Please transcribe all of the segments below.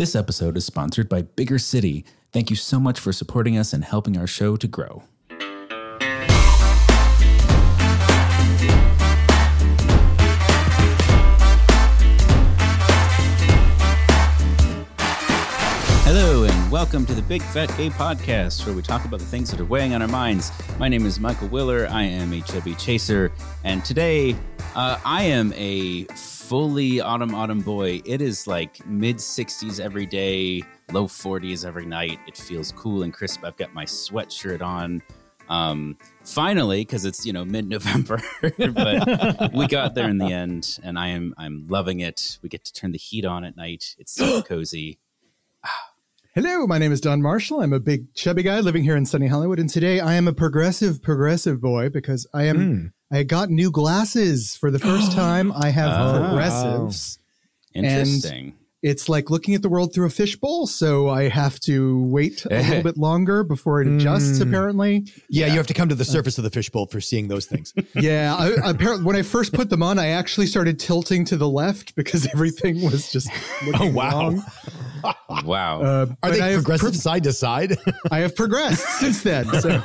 This episode is sponsored by Bigger City. Thank you so much for supporting us and helping our show to grow. Hello, and welcome to the Big Fat Gay Podcast, where we talk about the things that are weighing on our minds. My name is Michael Willer. I am a chubby chaser, and today uh, I am a fully autumn autumn boy. It is like mid 60s every day, low 40s every night. It feels cool and crisp. I've got my sweatshirt on. Um, finally, because it's you know mid November, but we got there in the end, and I am I'm loving it. We get to turn the heat on at night. It's so cozy. Hello, my name is Don Marshall. I'm a big chubby guy living here in sunny Hollywood, and today I am a progressive progressive boy because I am Mm. I got new glasses for the first time. I have Oh. progressives. Interesting. It's like looking at the world through a fishbowl, so I have to wait a little bit longer before it adjusts. Mm. Apparently, Yeah, you have to come to the surface of the fishbowl for seeing those things. yeah. I, apparently, when I first put them on, I actually started tilting to the left because everything was just looking Oh, wow. wrong. wow. Uh, Are they progressive pro- side to side? I have progressed since then. So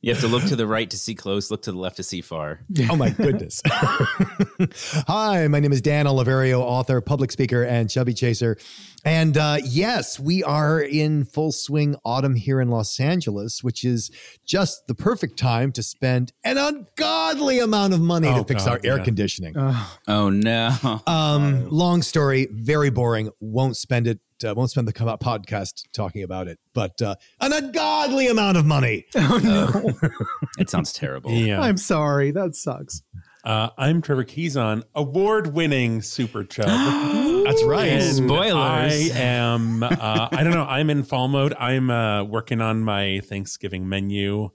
you have to look to the right to see close, look to the left to see far. oh my goodness. Hi, my name is Dan Oliverio, author, public speaker, and chubby chaser. And uh, yes, we are in full swing autumn here in Los Angeles, which is just the perfect time to spend an ungodly amount of money Oh, to fix God, our air conditioning. uh, Oh no. Um, long story, very boring. Won't spend it. Uh, won't spend the co- podcast talking about it. But uh, an ungodly amount of money. oh no. it sounds terrible. Yeah. I'm sorry. That sucks. Uh, I'm Trevor Keyson, award winning Super Chub. That's right. And Spoilers. I am, uh, I don't know, I'm in fall mode. I'm uh, working on my Thanksgiving menu.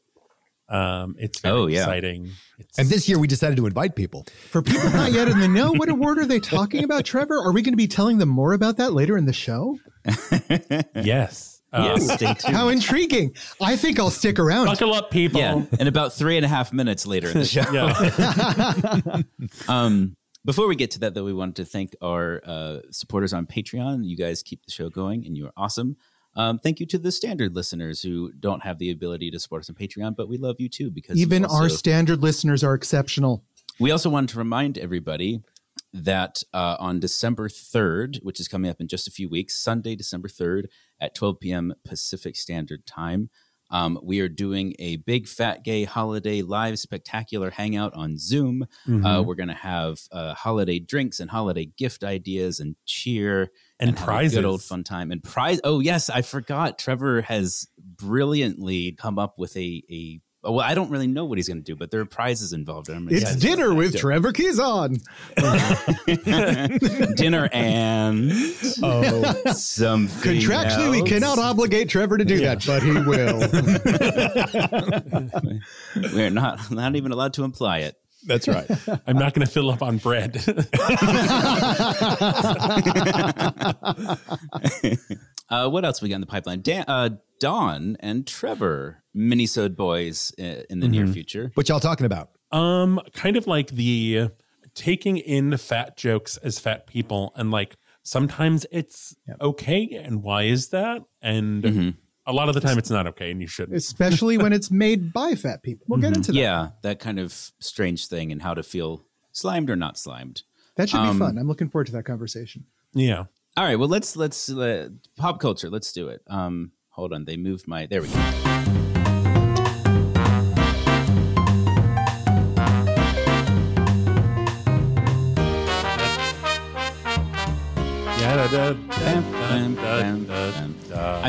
Um, it's very Oh, yeah. exciting. It's, And this year we decided to invite people. For people not yet in the know, what award are they talking about, Trevor? Are we going to be telling them more about that later in the show? yes. Uh, Yes. How intriguing. I think I'll stick around. Buckle up, people. Yeah, and about three and a half minutes later in the show. Yeah. Um, before we get to that, though, we wanted to thank our uh, supporters on Patreon. You guys keep the show going, and you are awesome. Um, thank you to the standard listeners who don't have the ability to support us on Patreon, but we love you too because Even also- our standard listeners are exceptional. We also wanted to remind everybody that uh, on December 3rd, which is coming up in just a few weeks, Sunday, December 3rd at 12 p.m. Pacific Standard Time, um, we are doing a big fat gay holiday live spectacular hangout on Zoom. Mhm. Uh, we're going to have uh, holiday drinks and holiday gift ideas and cheer and have a prizes. good old fun time and prize. Oh yes, I forgot. Trevor has brilliantly come up with a a. Well, I don't really know what he's going to do, but there are prizes involved. I'm It's excited dinner about with. Trevor Keyson. dinner and Oh, something. Contractually, we cannot obligate Trevor to do Yeah. that, but he will. We're not not even allowed to imply it. That's right. I'm not going to fill up on bread. Uh, what else we got in the pipeline? Dan, uh, Don and Trevor, Minisode boys uh, in the near Mhm. future. What y'all talking about? um, kind of like the taking in fat jokes as fat people, and like sometimes it's Yep. okay, and why is that? And Mhm. A lot of the time, it's not okay, and you shouldn't. Especially when it's made by fat people. We'll get Mhm. into that. Yeah, that kind of strange thing and how to feel slimed or not slimed. That should be Um, fun. I'm looking forward to that conversation. Yeah. All right, well let's let's uh, pop culture. Let's do it. Um, hold on, they moved my. There we go. I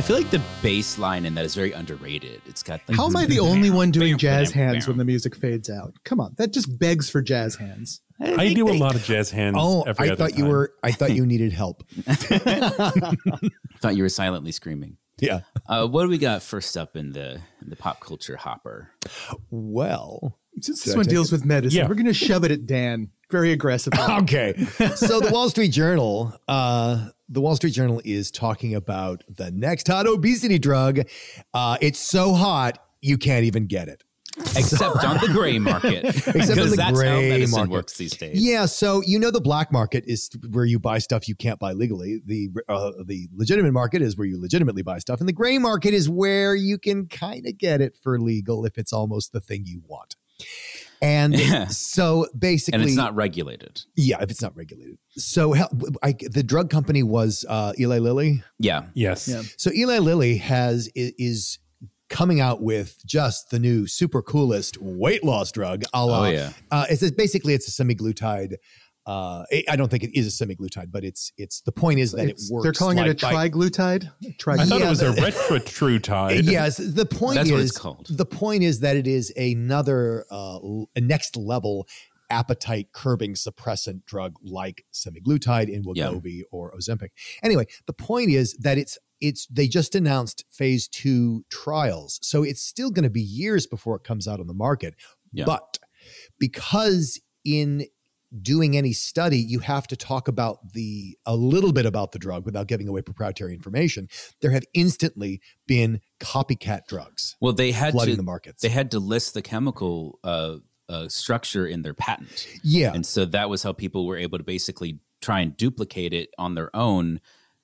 feel like the bass line in that is very underrated. It's got like, How am I the only one doing jazz hands when the music fades out? Come on, that just begs for jazz hands. I think do a lot of jazz hands. Oh, every I other thought you were. I thought you needed help. Thought you were silently screaming. Yeah. Uh, what do we got first up in the in the pop culture hopper? Well. Since this one take deals with medicine, Yeah. we're going to shove it at Dan very aggressively. Okay. So the Wall Street Journal, uh, the Wall Street Journal is talking about the next hot obesity drug. Uh, it's so hot you can't even get it. except on the gray market. Except on because the that's how medicine market. works these days. Yeah, so you know the black market is where you buy stuff you can't buy legally. The uh, the legitimate market is where you legitimately buy stuff, and the gray market is where you can kind of get it for legal if it's almost the thing you want. And Yeah. so basically, and it's not regulated. yeah, if it's not regulated. So hell, I, the drug company was uh, Eli Lilly. Yeah. Yes. Yeah. So Eli Lilly has is coming out with just the new super coolest weight loss drug. A la, Oh yeah. uh, it's basically it's a semaglutide. Uh, I- I don't think it is a semaglutide, but it's it's the point is that It's- it works. They're calling like it a by- triglutide. I thought Yeah, it was a the- retatrutide. Yes, the point That's is what it's called. the point is that it is another uh, next level appetite curbing suppressant drug like semaglutide in Yeah. Wegovy or Ozempic. Anyway, the point is that it's it's they just announced phase 2 trials. So it's still going to be years before it comes out on the market. Yeah. But because in doing any study you have to talk about the a little bit about the drug without giving away proprietary information there have instantly been copycat drugs Well, they had flooding to. the markets They had to list the chemical uh, uh, structure in their patent, yeah and so that was how people were able to basically try and duplicate it on their own.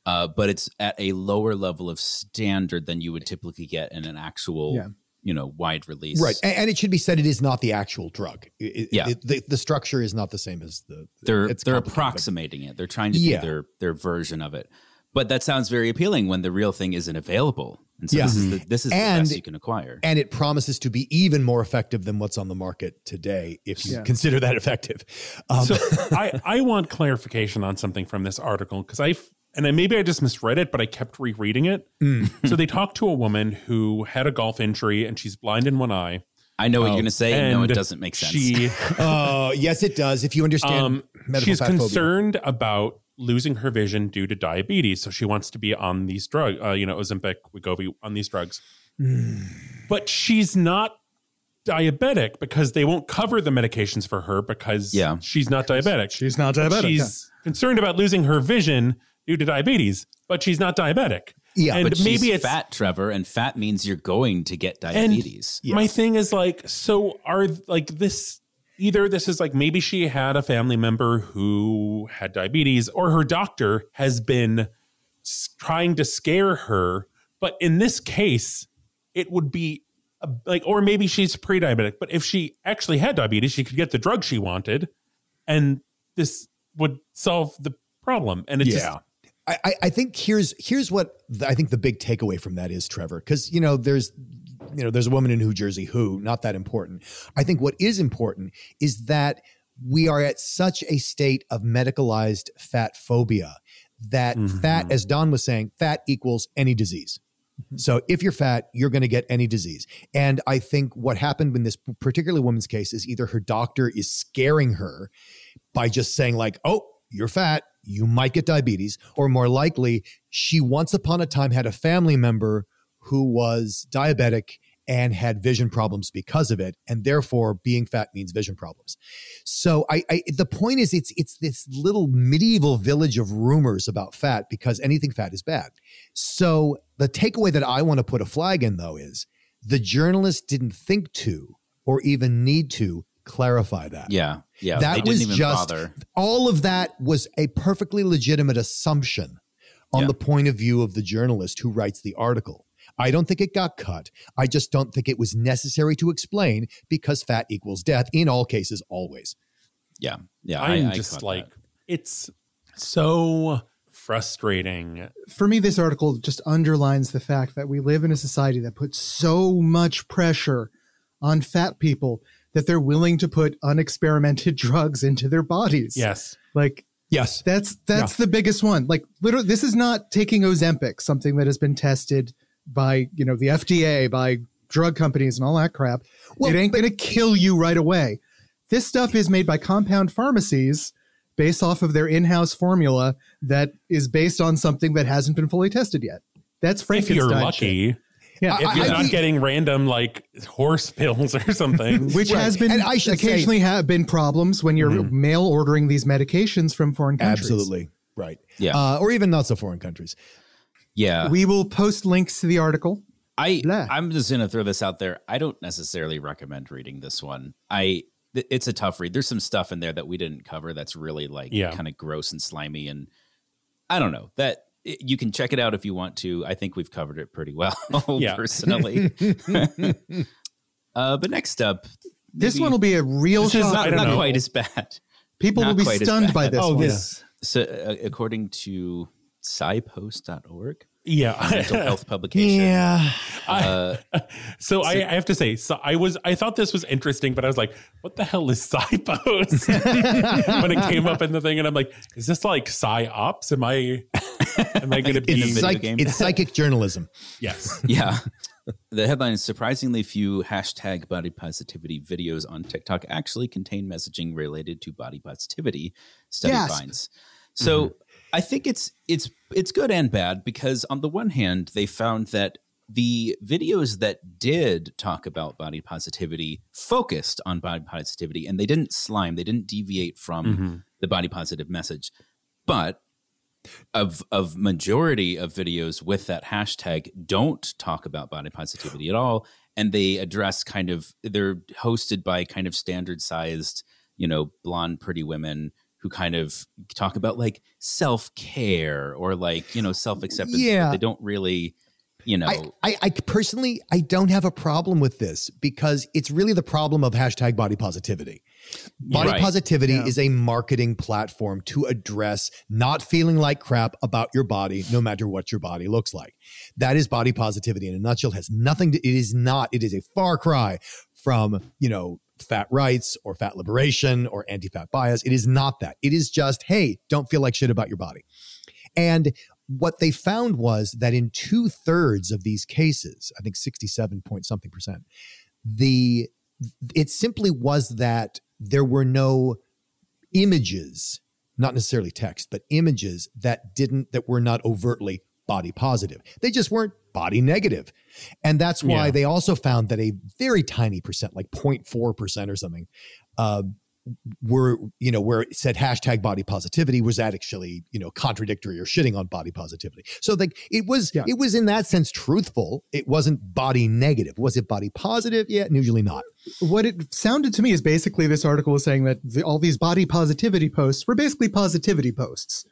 Uh, but it's at a lower level of standard than you would typically get in an actual, Yeah. You know, wide release. right and, and it should be said it is not the actual drug It- it- Yeah. it- the, the structure is not the same as the they're it's they're approximating it. They're trying to Yeah. do their their version of it. But that sounds very appealing when the real thing isn't available. And so Yeah. this is the, this is And- the best you can acquire. and it promises to be even more effective than what's on the market today if you Yeah. consider that effective um, So I, I want clarification on something from this article because I and I, maybe I just misread it, but I kept rereading it. Mm. so they talked to a woman who had a golf injury and she's blind in one eye. I know what Oh, you're going to say. No, it doesn't make sense. She uh, yes it does if you understand um, medical she's concerned about losing her vision due to diabetes, so she wants to be on these drugs. Uh, you know, Ozempic, Wegovy, on these drugs. Hmm. But she's not diabetic because they won't cover the medications for her because Yeah. she's not diabetic. She's not diabetic. She's concerned about losing her vision due to diabetes, but she's not diabetic. yeah and but maybe she's it's fat, Trevor, and fat means you're going to get diabetes. Yeah. My thing is like, so are like this either this is like maybe she had a family member who had diabetes or her doctor has been trying to scare her, but in this case, it would be a, like, or maybe she's pre-diabetic, but if she actually had diabetes, she could get the drug she wanted, and this would solve the problem. And it's yeah. just I, I- think here's here's what the, I think the big takeaway from that is, Trevor, because you know there's you know there's a woman in New Jersey who not that important. I think what is important is that we are at such a state of medicalized fat phobia that Mhm. fat, as Don was saying, fat equals any disease. So if you're fat, you're going to get any disease. And I think what happened in this particular woman's case is either her doctor is scaring her by just saying like, "Oh, you're fat, you might get diabetes," or more likely, she once upon a time had a family member who was diabetic and had vision problems because of it, and therefore being fat means vision problems. So I, I the point is it's it's this little medieval village of rumors about fat because anything fat is bad. So the takeaway that I want to put a flag in though is the journalist didn't think to or even need to clarify that. Yeah, yeah. That they didn't was even just- bother. All of that was a perfectly legitimate assumption on Yeah. the point of view of the journalist who writes the article. I don't think it got cut. I just don't think it was necessary to explain because fat equals death in all cases, always. Yeah, yeah. I'm I, I just caught like that. it's so frustrating. For me, this article just underlines the fact that we live in a society that puts so much pressure on fat people that they're willing to put unexperimented drugs into their bodies. Yes. Like Yes. that's that's the biggest one. Like literally this is not taking Ozempic, something that has been tested by, you know, the FDA, by drug companies and all that crap. Well, it ain't going to kill you right away. This stuff is made by compound pharmacies based off of their in-house formula that is based on something that hasn't been fully tested yet. That's frankly. If you're shit. Lucky, Yeah. if you're I- not I- getting random like horse pills or something. which Right. has been And I should say- occasionally have been problems when you're Mhm. mail ordering these medications from foreign countries. Absolutely. Right. Yeah. Uh, or even not so foreign countries. yeah. We will post links to the article. I Blah. I'm just gonna throw this out there. I don't necessarily recommend reading this one. I th- it's a tough read. There's some stuff in there that we didn't cover that's really like Yeah. kind of gross and slimy, and I don't know that it- you can check it out if you want to. I think we've covered it pretty well, personally. uh, but next up, This one will be a real This is shock. Not, don't quite as bad. People not will be stunned by this oh, one. this. So, uh, according to psypost.org, Yeah. mental health publication. Yeah. Uh, so I, I have to say, so I was I thought this was interesting, but I was like, what the hell is PsyPost? when it came up in the thing, and I'm like, is this like PsyOps? Am I am I gonna be in a It's, video psych- game. it's psychic journalism. Yes. Yeah. The headline is surprisingly few hashtag body positivity videos on TikTok actually contain messaging related to body positivity. Study Gasp. finds. So I think it's it's it's good and bad because on the one hand they found that the videos that did talk about body positivity focused on body positivity and they didn't slime they didn't deviate from Mhm. the body positive message but of of majority of videos with that hashtag don't talk about body positivity at all and they address kind of they're hosted by kind of standard sized you know blonde pretty women who kind of talk about like self-care or like you know self-acceptance but Yeah. they don't really you know I, I, I personally, I don't have a problem with this because it's really the problem of hashtag body positivity. Body Right. positivity Yeah. is a marketing platform to address not feeling like crap about your body, no matter what your body looks like. That is body positivity in a nutshell. It has nothing to, it is not, it is a far cry from, you know, fat rights or fat liberation or anti fat bias. It is not that. It is just, hey, don't feel like shit about your body. And what they found was that in two thirds of these cases, I think 67 point something percent, the it simply was that there were no images, not necessarily text, but images that didn't that were not overtly body positive. They just weren't body negative. And that's why Yeah. they also found that a very tiny percent, like 0.4% or something, uh, were you know where it said hashtag body positivity was that actually you know contradictory or shitting on body positivity so like it was Yeah. it was in that sense truthful it wasn't body negative was it body positive yeah usually not What it sounded to me is basically this article was saying that the, all these body positivity posts were basically positivity posts.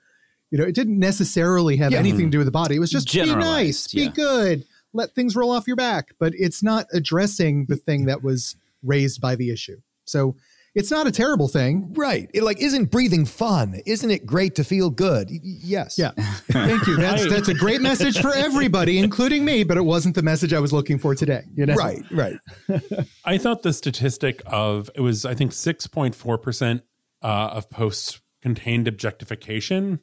You know, it didn't necessarily have Yeah. anything to do with the body. It was just be nice, Generalized, be yeah. good, let things roll off your back. But it's not addressing the thing that was raised by the issue. So it's not a terrible thing. right it like isn't breathing fun isn't it great to feel good Y- y- yes Yeah. Thank you. That's Right. that's a great message for everybody, including me, but it wasn't the message I was looking for today. You know? right right I thought the statistic of it was I think six point four percent uh, of posts contained objectification.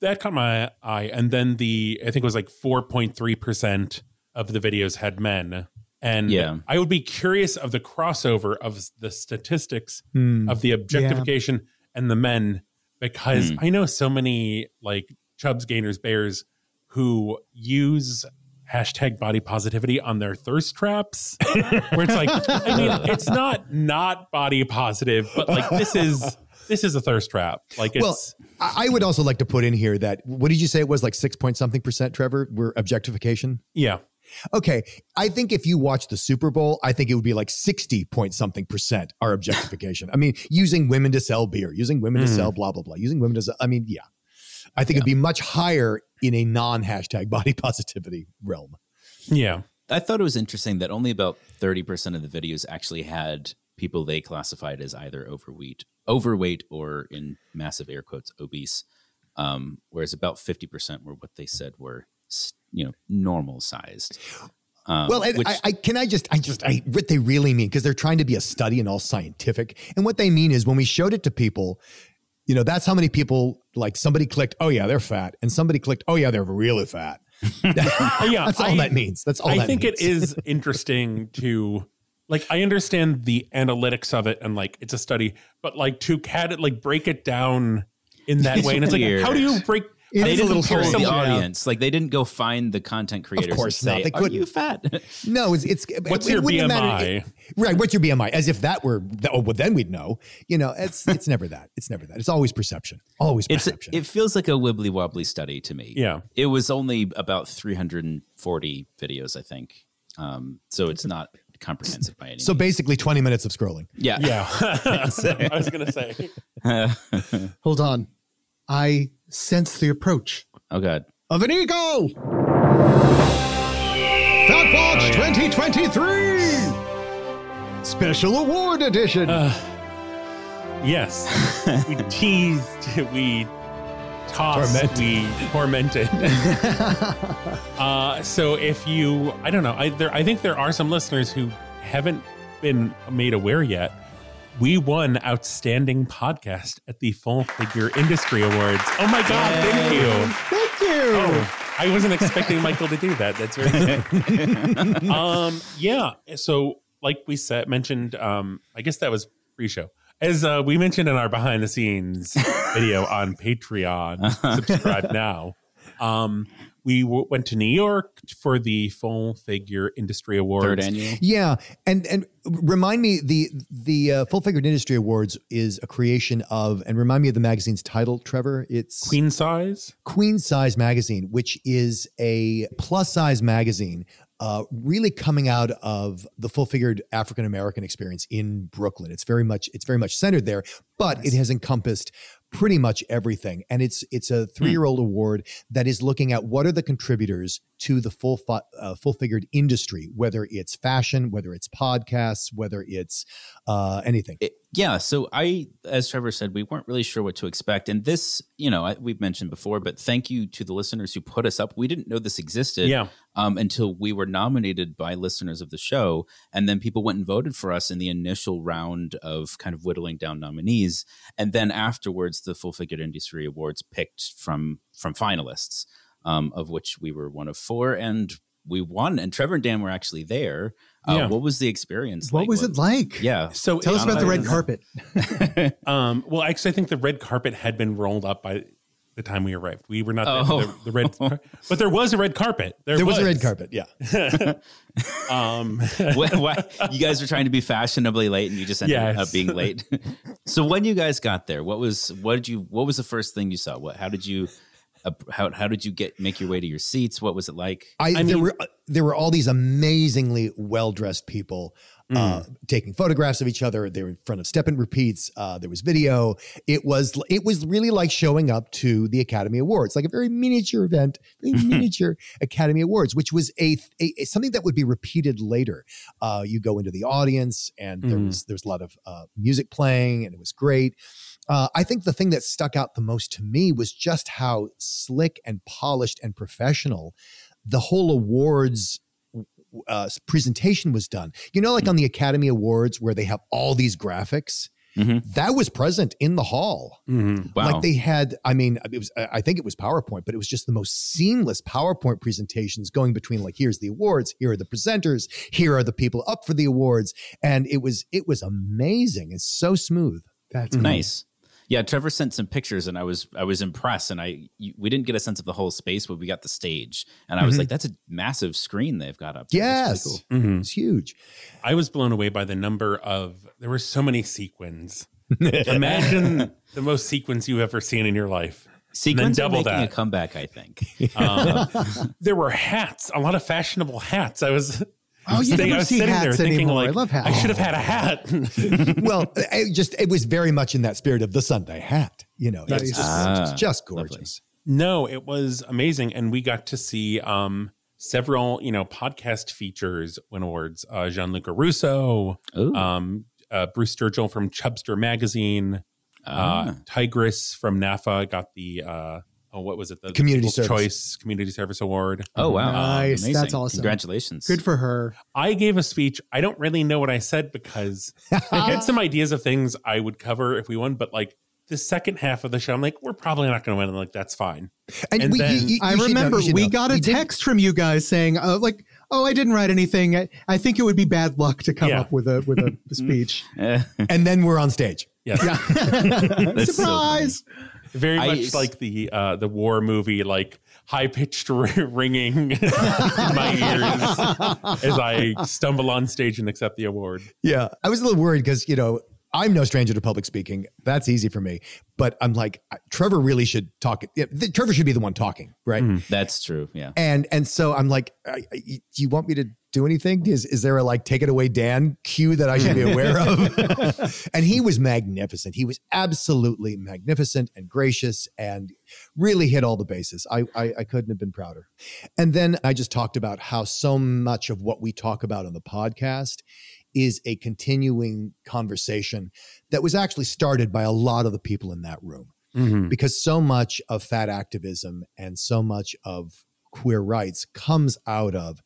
That caught my eye, and then the I think it was like four point three percent of the videos had men. And Yeah. I would be curious of the crossover of the statistics Hmm. of the objectification and the men because Hmm. I know so many like Chubs, Gainers, Bears who use hashtag body positivity on their thirst traps where it's like I mean it's not not body positive but like this is this is a thirst trap like it's well I I would also like to put in here that what did you say it was like six point something percent trevor were objectification yeah Okay. I think if you watch the Super Bowl, I think it would be like 60 point something percent are objectification. I mean, using women to sell beer, using women to Mhm. sell blah, blah, blah, using women to sell. I mean, yeah. I think it'd be much higher in a non hashtag body positivity realm. yeah I thought it was interesting that only about 30% of the videos actually had people they classified as either overweight, overweight or in massive air quotes obese. Um, whereas about 50% were what they said were s- you know normal sized. Um, Well, and which- I, I can I just I just I what they really mean because they're trying to be a study and all scientific. And what they mean is when we showed it to people, you know, that's how many people like somebody clicked, oh yeah, they're fat, and somebody clicked, oh yeah, they're really fat. yeah that's all I- that means. That's all I that think means. it is interesting to like I understand the analytics of it and like it's a study, but like to cat it like break it down in that It's way. And it's weird. like how do you break It they is a didn't little poll strange. the audience. Like they didn't go find the content creators. Of course and not. say, They Are couldn't. you fat? No, it's it's What's it your wouldn't matter. BMI? It- right, what's your BMI? As if that were oh well then we'd know. You know, it's it's never that. It's never that. It's always perception. Always It's perception. it feels like a wibbly wobbly study to me. Yeah. It was only about 340 videos, I think. um, so it's not comprehensive by any. So means. basically 20 minutes of scrolling. yeah, Yeah. I was going to say. Hold on. I sense the approach oh god, of an eagle. Fat Watch 2023 Special Award Edition. Yes. We teased, we tossed, Tormented. we tormented. uh, so if you, I don't know, I, there, I think there are some listeners who haven't been made aware yet. We won Outstanding Podcast at the Full Figure Industry Awards. Oh my God, thank you. Thank you. Oh, I wasn't expecting Michael to do that. That's very good. um, yeah. So, like we said, mentioned, um, I guess that was pre-show. As uh, we mentioned in our behind the scenes video on Patreon, subscribe now. Um, we w- went to New York for the Full Figure Industry Awards. third annual. Yeah, and and remind me the the uh, Full Figure Industry Awards is a creation of and remind me of the magazine's title, Trevor. It's Queen size. Queen Size Magazine, which is a plus size magazine, uh, really coming out of the full figured African American experience in Brooklyn. It's very much it's very much centered there, but it has encompassed pretty much everything, and it's it's a three year old award that is looking at what are the contributors to the full fi- uh, full figured industry, whether it's fashion, whether it's podcasts, whether it's uh, anything. It- yeah so i as trevor said we weren't really sure what to expect and this you know I, we've mentioned before but thank you to the listeners who put us up we didn't know this existed Yeah. um, until we were nominated by listeners of the show and then people went and voted for us in the initial round of kind of whittling down nominees and then afterwards the full figured industry awards picked from from finalists um, of which we were one of four and we won and trevor and dan were actually there uh, Yeah. what was the experience what like? was it like? yeah So Tell us about the red carpet. Um, well, actually, I think the red carpet had been rolled up by the time we arrived. We were not there Oh. the, the red, car- but there was a red carpet. There, There was a red carpet, yeah. Um, Why- why- you guys were trying to be fashionably late and you just ended Yes. up being late. so when you guys got there, what was what did you what was the first thing you saw? What how did you how how did you get make your way to your seats? What was it like? I, I there mean- were there were all these amazingly well dressed people uh, taking photographs of each other. They were in front of step and repeats. Uh, there was video. It was it was really like showing up to the Academy Awards, like a very miniature event, very miniature Academy Awards, which was a, a, a- something that would be repeated later. Uh, you go into the audience, and there Mhm. was there was a lot of uh, music playing, and it was great. Uh, I think the thing that stuck out the most to me was just how slick and polished and professional the whole awards uh, presentation was done. You know, like on the Academy Awards where they have all these graphics. Mhm. That was present in the hall. mhm. Wow. Like they had, I mean, it was. I think it was PowerPoint, but it was just the most seamless PowerPoint presentations going between like, here's the awards, here are the presenters, here are the people up for the awards, and it was it was amazing It's so smooth. That's Mhm. nice. Yeah, Trevor sent some pictures, and I was I was impressed. And I we didn't get a sense of the whole space, but we got the stage, and I was Mhm. like, "That's a massive screen they've got up." there. That's Yes, really Mhm. it's huge. I was blown away by the number of. There were so many sequins. Imagine the most sequins you've ever seen in your life. Sequins are double making that. a comeback, I think. Um, there were hats, a lot of fashionable hats. I was. Oh, you sitting- never I was see sitting there hats thinking, anymore. like, I love hats. I should have had a hat. well, it just it was very much in that spirit of the Sunday hat. You know, Nice. it's just, Ah, gorgeous, just lovely. No, it was amazing, and we got to see um, several, you know, podcast features win awards. Uh, Gianluca Russo, um, uh, Bruce Sturgell from Chubstr Magazine, Ah. uh, Tigress from NAAFA got the uh, oh, what was it? The Community People's Service. Choice Community Service Award. oh wow, Nice. Amazing. That's awesome. Congratulations. good for her. I gave a speech. I don't really know what I said because I had some ideas of things I would cover if we won, but like the second half of the show, I'm like, we're probably not going to win. And like, that's fine. And, And we, then- you- you- I you should know- remember we know. got a We did- text from you guys saying, uh, like, oh, I didn't write anything. I, I think it would be bad luck to come Yeah. up with a with a speech. And then we're on stage. Yes. surprise. so Surprise! Very I- much like the uh, the war movie, like high pitched ringing in my ears as I stumble on stage and accept the award. Yeah, I was a little worried because you know I'm no stranger to public speaking. That's easy for me. But I'm like, Trevor really should talk. Yeah, Trevor should be the one talking, right? Mhm. That's true. Yeah. And and so I'm like, I, I, do you want me to do anything? Is is there a like take it away, Dan cue that I should be aware of? and he was magnificent. He was absolutely magnificent and gracious and really hit all the bases. I, I I couldn't have been prouder. And then I just talked about how so much of what we talk about on the podcast is a continuing conversation that was actually started by a lot of the people in that room Mhm. because so much of fat activism and so much of queer rights comes out of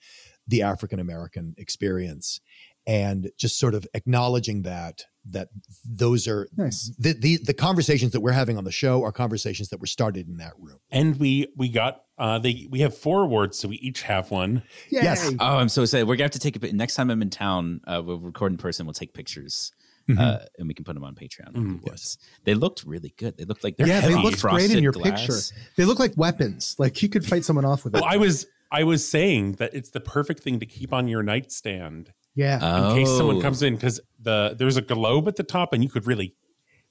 the African American experience and just sort of acknowledging that that those are Nice. the, the the conversations that we're having on the show are conversations that were started in that room. And we we got uh they we have four awards, so we each have one. Yay. Yes. Oh, I'm so excited. We're gonna have to take a pic- next time I'm in town. Uh, we'll record in person. We'll take pictures, Mhm. uh, and we can put them on Patreon. Mhm. Yes, they looked really good. They looked like they're Yeah, they heavy looked great in your glass. picture. They look like weapons. Like you could fight someone off with it. Well, I was I was saying that it's the perfect thing to keep on your nightstand yeah. Oh, in case someone comes in because the there's a globe at the top and you could really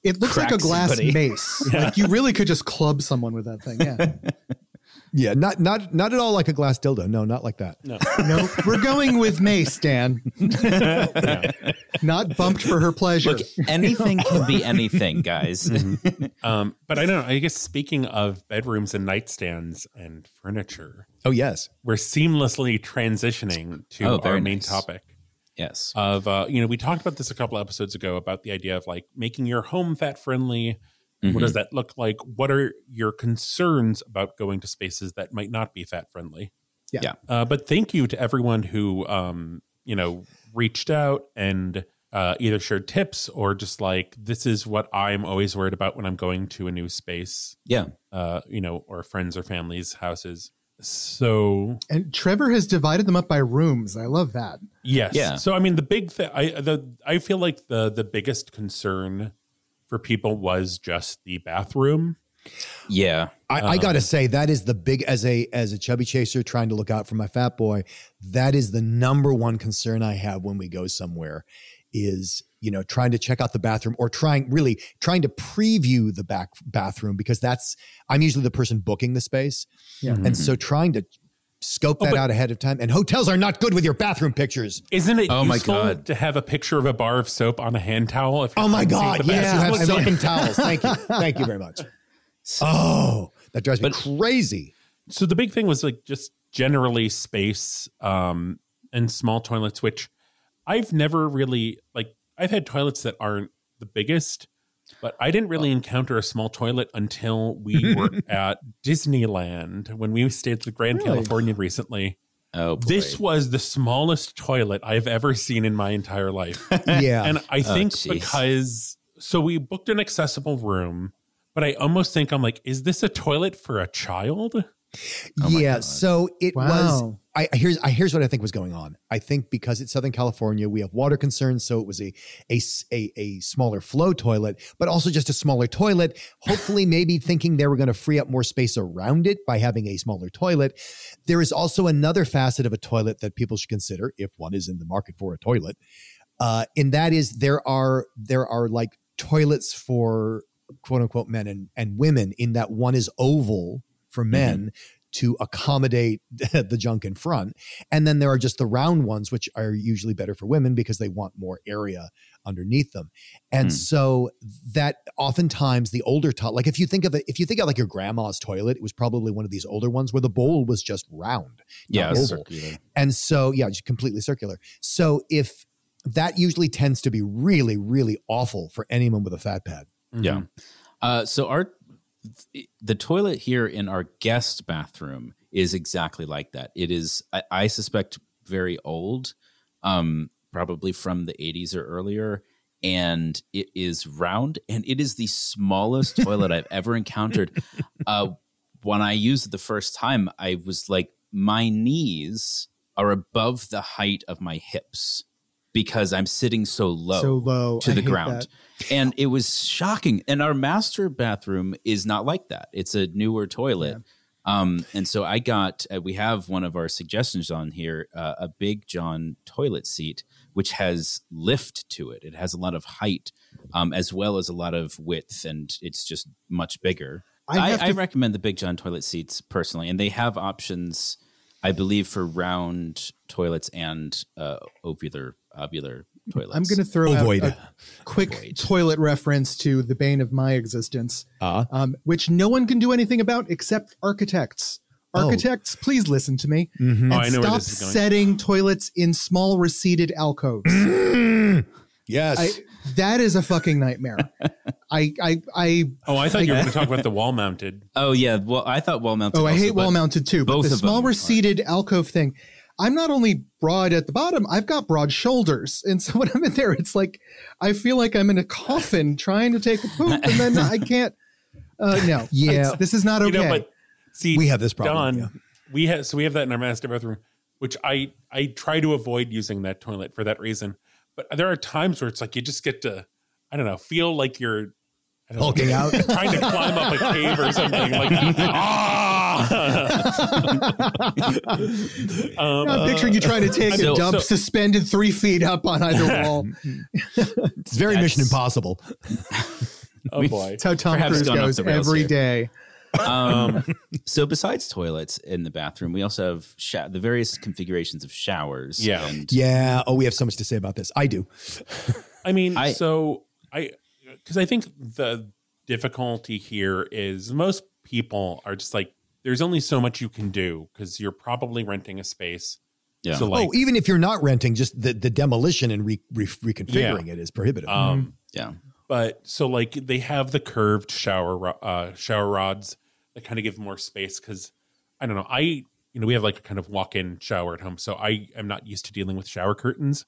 it looks like a glass somebody. mace. Like you really could just club someone with that thing. Yeah. Yeah, not not not at all like a glass dildo. No, not like that. no. no, we're going with mace, Dan. Yeah. Not bumped for her pleasure. Look, anything can be anything, guys. Um, but I don't know. I guess speaking of bedrooms and nightstands and furniture, Oh yes. we're seamlessly transitioning to Oh, our main nice. topic yes. of uh, you know we talked about this a couple episodes ago about the idea of like making your home fat friendly. What Mhm. does that look like? What are your concerns about going to spaces that might not be fat friendly? Yeah. Yeah. Uh, but thank you to everyone who um, you know reached out and uh, either shared tips or just like this is what I'm always worried about when I'm going to a new space. Yeah. Uh, you know, or friends or families' houses. So and Trevor has divided them up by rooms. I love that. Yes. Yeah. So I mean, the big thing, I the I feel like the the biggest concern for people was just the bathroom. Yeah. I, I gotta um, say that is the big as a as a chubby chaser trying to look out for my fat boy. That is the number one concern I have when we go somewhere, is you know trying to check out the bathroom or trying really trying to preview the back bathroom because that's I'm usually the person booking the space, Yeah. and so trying to scope Oh, that but- out ahead of time. And hotels are not good with your bathroom pictures. Isn't it Oh my God. to have a picture of a bar of soap on a hand towel? If you're Oh my trying to see god! what the Yes, you have soap and towels. Thank you, thank you very much. Oh, that drives me But- crazy. So the big thing was like just generally space um, and small toilets, which I've never really like. I've had toilets that aren't the biggest, but I didn't really encounter a small toilet until we were at Disneyland when we stayed at the Grand Really? Californian recently. Oh, boy. This was the smallest toilet I've ever seen in my entire life. Yeah, And I oh, think jeez. because so we booked an accessible room, but I almost think I'm like, is this a toilet for a child? Oh yeah. So it was. Wow. I here's I, here's what I think was going on. I think because it's Southern California, we have water concerns, so it was a a a, a smaller flow toilet, but also just a smaller toilet. Hopefully, maybe thinking they were going to free up more space around it by having a smaller toilet. There is also another facet of a toilet that people should consider if one is in the market for a toilet, uh, and that is there are there are like toilets for quote unquote men and, and women in that one is oval for men to accommodate the junk in front. And then there are just the round ones, which are usually better for women because they want more area underneath them. And Hmm. so that oftentimes the older toilet, like if you think of it, if you think of like your grandma's toilet, it was probably one of these older ones where the bowl was just round. yeah. oval. circular. And so, yeah, just completely circular. So if that usually tends to be really, really awful for anyone with a fat pad. Yeah. Uh, so our the toilet here in our guest bathroom is exactly like that. It is, I, I suspect, very old, um, probably from the 80s or earlier. And it is round, and it is the smallest toilet I've ever encountered. Uh, when I used it the first time, I was like, my knees are above the height of my hips because I'm sitting so low so low to I the ground. that. And it was shocking. And our master bathroom is not like that. It's a newer toilet. Um, and so I got, uh, we have one of our suggestions on here, uh, a Big John toilet seat, which has lift to it. It has a lot of height, um, as well as a lot of width, and it's just much bigger. I I, I, recommend the Big John toilet seats personally, and they have options. I believe for round toilets and uh, ovular ovular toilets. I'm going to throw out Ovoid. a quick Ovoid. toilet reference to the bane of my existence, Uh, um, which no one can do anything about except architects. Oh. Architects, please listen to me mhm. and Oh, I know where stop this is going. setting toilets in small receded alcoves. yes. I, that is a fucking nightmare. I, I, I, Oh, I thought you were going to talk about the wall mounted. oh yeah, well I thought wall mounted. oh, I also, hate wall mounted too. But both the of small them are- receded alcove thing, I'm not only broad at the bottom, I've got broad shoulders. And so when I'm in there, it's like I feel like I'm in a coffin trying to take a poop, and then I can't. Uh, no, Yeah. It's- this is not okay. You know, but see, We have this problem, Don, yeah. we have so we have that in our master bathroom, which I I try to avoid using that toilet for that reason. But there are times where it's like you just get to, I don't know, feel like you're I Hulking out. trying to climb up a cave or something. Like ah. um, I'm picturing you trying to take So- a dump so- suspended three feet up on either wall. it's very Mission Impossible. oh boy. That's how Tom Perhaps Cruise goes the rails every here. day. Um, so besides toilets in the bathroom, we also have sho- the various configurations of showers. Yeah. and Yeah. Oh, we have so much to say about this. I do. I mean, I- so I because I think the difficulty here is most people are just like there's only so much you can do because you're probably renting a space. yeah. So like oh, even if you're not renting, just the, the demolition and re, re, reconfiguring it is prohibitive. um yeah. but so like they have the curved shower uh shower rods that kind of give more space because I don't know I you know we have like a kind of walk-in shower at home so I am not used to dealing with shower curtains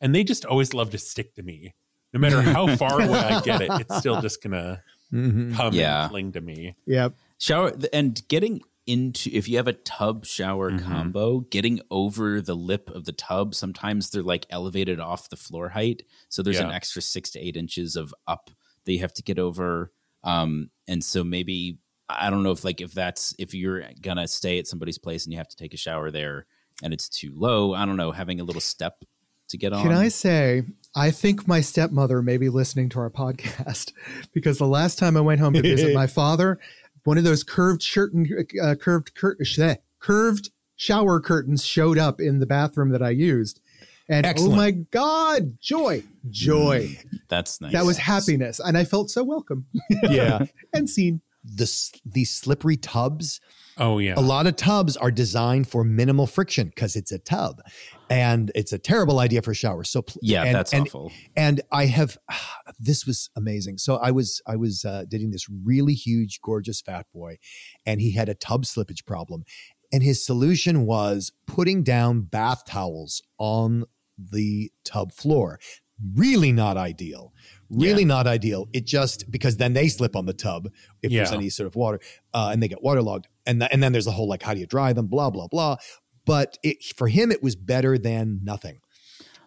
and they just always love to stick to me no matter how far away I get it it's still just gonna Mhm. come Yeah. and cling to me Yep. Shower and getting into if you have a tub shower Mhm. combo, getting over the lip of the tub, sometimes they're like elevated off the floor height. So there's an extra six to eight inches of up that you have to get over. Um, and so maybe I don't know if like if that's if you're gonna stay at somebody's place and you have to take a shower there and it's too low, I don't know, having a little step to get on. Can I say, I think my stepmother may be listening to our podcast because the last time I went home to visit my father, one of those curved shirt and uh, curved cur- sh- curved shower curtains showed up in the bathroom that I used. And Excellent. oh my God, joy, joy. That's nice. That was happiness. And I felt so welcome Yeah. and seen. the, s- these slippery tubs oh yeah. A lot of tubs are designed for minimal friction because it's a tub and it's a terrible idea for showers so pl- yeah, and, that's and, awful. and i have this was amazing. So i was i was uh, dating this really huge gorgeous fat boy and he had a tub slippage problem and his solution was putting down bath towels on the tub floor really not ideal really not ideal it just because then they slip on the tub if there's any sort of water uh, and they get waterlogged and, th- and then there's a whole like how do you dry them blah blah blah but it, for him it was better than nothing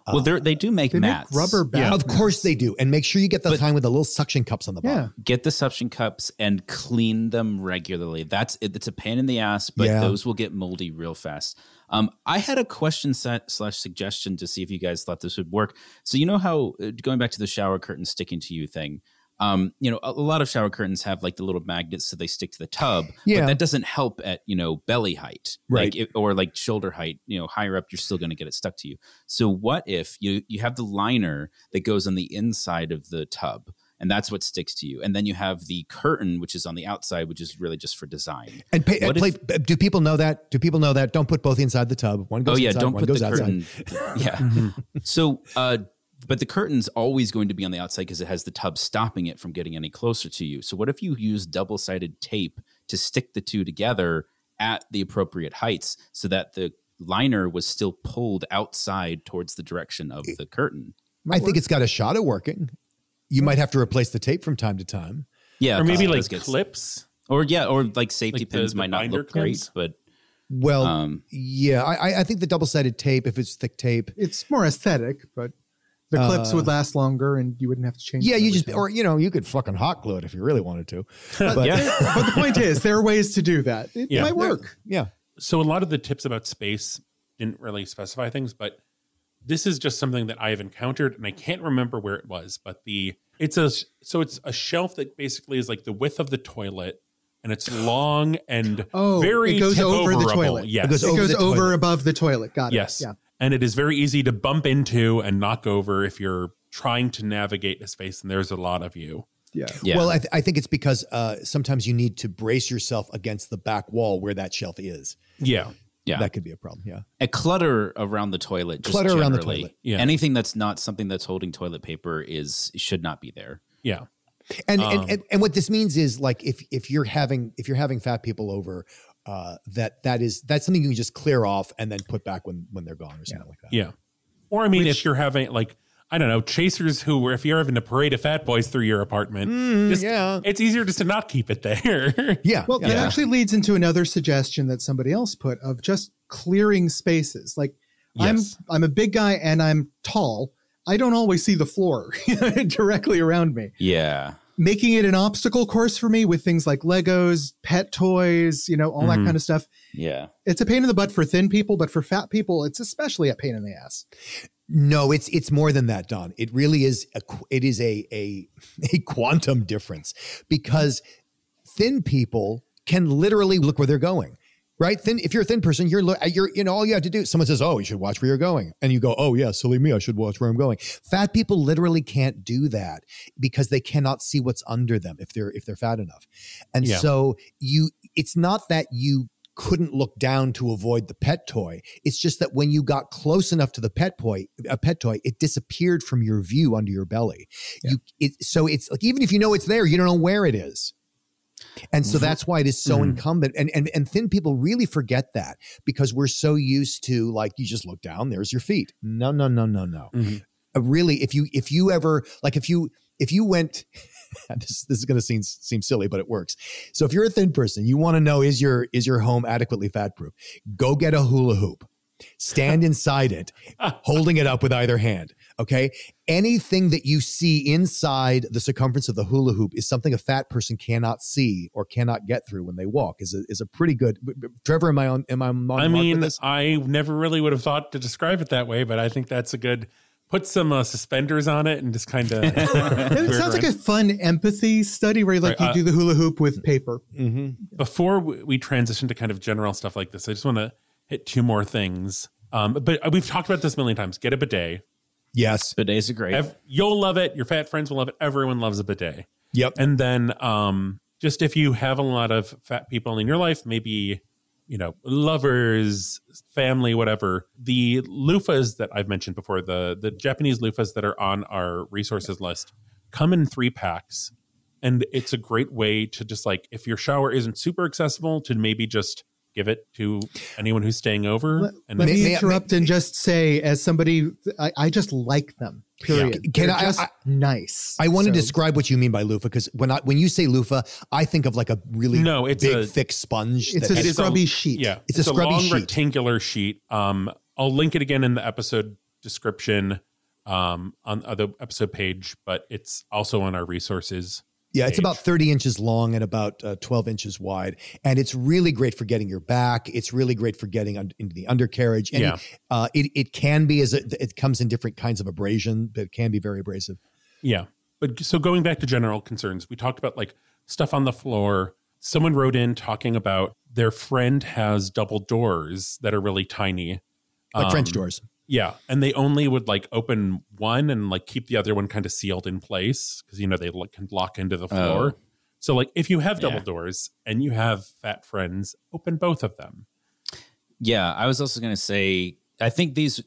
Well, they they do make They make mats. rubber bath yeah, of course they do. And make sure you get the But- kind with the little suction cups on the Yeah. bottom. get the suction cups and clean them regularly. That's it, it's a pain in the ass, but Yeah. those will get moldy real fast. Um, I had a question set slash suggestion to see if you guys thought this would work. So you know how uh, going back to the shower curtain sticking to you thing. Um, you know, a, a lot of shower curtains have like the little magnets so they stick to the tub, Yeah. but that doesn't help at you know belly height, Right. Like if, or like shoulder height. You know, higher up, you're still going to get it stuck to you. So what if you you have the liner that goes on the inside of the tub? And that's what sticks to you. And then you have the curtain, which is on the outside, which is really just for design. And pay, What play, if- do people know that? Do people know that? Don't put both inside the tub. One Oh goes yeah, inside, don't one put goes the outside. curtain. yeah. So, uh, but the curtain's always going to be on the outside because it has the tub stopping it from getting any closer to you. So, what if you use double sided tape to stick the two together at the appropriate heights so that the liner was still pulled outside towards the direction of the curtain? I think it's got a shot at working. You might have to replace the tape from time to time. Yeah, or maybe it like does clips. or yeah, or like safety Like pins the might not binder look great, clips? but Well, um, yeah, I, I- I think the double sided tape, if it's thick tape, It's more aesthetic, but the clips Uh, would last longer and you wouldn't have to change. yeah, you just time. or you know you could fucking hot glue it if you really wanted to. But yeah. but the point is, there are ways to do that. It Yeah. might work. yeah, So a lot of the tips about space didn't really specify things, but this is just something that I have encountered, and I can't remember where it was. But the it's a so it's a shelf that basically is like the width of the toilet, and it's long and Oh, very it goes over the toilet. Yes. It goes it over goes over above the toilet. Got it. Yes. Yeah. And it is very easy to bump into and knock over if you're trying to navigate a space and there's a lot of you. Yeah. Yeah. Well, I, th- I think it's because uh, sometimes you need to brace yourself against the back wall where that shelf is. Yeah. Yeah. That could be a problem. Yeah. a clutter around the toilet. Just Clutter around the toilet. Yeah. Anything that's not something that's holding toilet paper is should not be there. Yeah. And, Um, and, and and what this means is like if if you're having if you're having fat people over, uh, that that is that's something you can just clear off and then put back when when they're gone or something like that. Yeah. Or I mean, if you're having like, I don't know, chasers who were, if you're having a parade of fat boys through your apartment, just, Mm, yeah. it's easier just to not keep it there. Yeah. Well, yeah. that actually leads into another suggestion that somebody else put of just clearing spaces. Like Yes. I'm I'm a big guy and I'm tall. I don't always see the floor directly around me. Yeah. Making it an obstacle course for me with things like Legos, pet toys, you know, all that Mhm. kind of stuff. Yeah. It's a pain in the butt for thin people, but for fat people, it's especially a pain in the ass. No, it's it's more than that, Don. It really is a it is a a a quantum difference because thin people can literally look where they're going. Right? Thin if you're a thin person, you're you're you know all you have to do someone says, "Oh, you should watch where you're going." And you go, "Oh, yeah, silly me, I should watch where I'm going." Fat people literally can't do that because they cannot see what's under them if they're if they're fat enough. And Yeah. so you it's not that you couldn't look down to avoid the pet toy. It's just that when you got close enough to the pet toy, a pet toy, it disappeared from your view under your belly. You it so it's like even if you know it's there, you don't know where it is. And so that's why it is so Mhm. incumbent. And, and and thin people really forget that because we're so used to like you just look down, there's your feet. No, no, no, no, no. Mhm. Uh, really, if you if you ever like if you if you went this, this is going to seem seem silly, but it works. So if you're a thin person, you want to know is your is your home adequately fat proof? Go get a hula hoop. Stand inside it, holding it up with either hand. Okay. Anything that you see inside the circumference of the hula hoop is something a fat person cannot see or cannot get through when they walk. Is a, is a pretty good. Trevor, am I on? Am I on? I mean, this? I never really would have thought to describe it that way, but I think that's a good. Put some uh, suspenders on it and just kind of. It sounds like a fun empathy study where like Right, you uh, do the hula hoop with paper. before we we transition to kind of general stuff like this, I just want to hit two more things. Um, but we've talked about this a million times. Get a bidet. yes. Bidets are great. Ev- you'll love it. Your fat friends will love it. Everyone loves a bidet. Yep. And then um, just if you have a lot of fat people in your life, maybe you know lovers, family, whatever. The loofahs that I've mentioned before, the the Japanese loofahs that are on our resources list, come in three packs, and it's a great way to just like if your shower isn't super accessible, to maybe just give it to anyone who's staying over. Let, and let May- me may I- interrupt and just say, as somebody, I, I just like them. Period. Can I- just I- nice. I want to describe what you mean by loofah because when I when you say loofah, I think of like a really No, it's big, a- thick sponge. It's that a has- It is a- scrubby sheet. Yeah, It's a scrubby long sheet. rectangular sheet. Um, I'll link it again in the episode description um, on uh, the episode page, but it's also on our resources. Yeah, it's about thirty inches long and about uh, twelve inches wide, and it's really great for getting your back. It's really great for getting un- into the undercarriage. And Yeah. uh, it it can be as a, it comes in different kinds of abrasion, but it can be very abrasive. Yeah, but so going back to general concerns, we talked about like stuff on the floor. Someone wrote in talking about their friend has double doors that are really tiny. Like French Um, doors. Yeah, and they only would like open one and like keep the other one kind of sealed in place because you know they lo- can lock into the floor. Oh. So like if you have double Yeah. doors and you have fat friends, open both of them. Yeah, I was also going to say, I think these.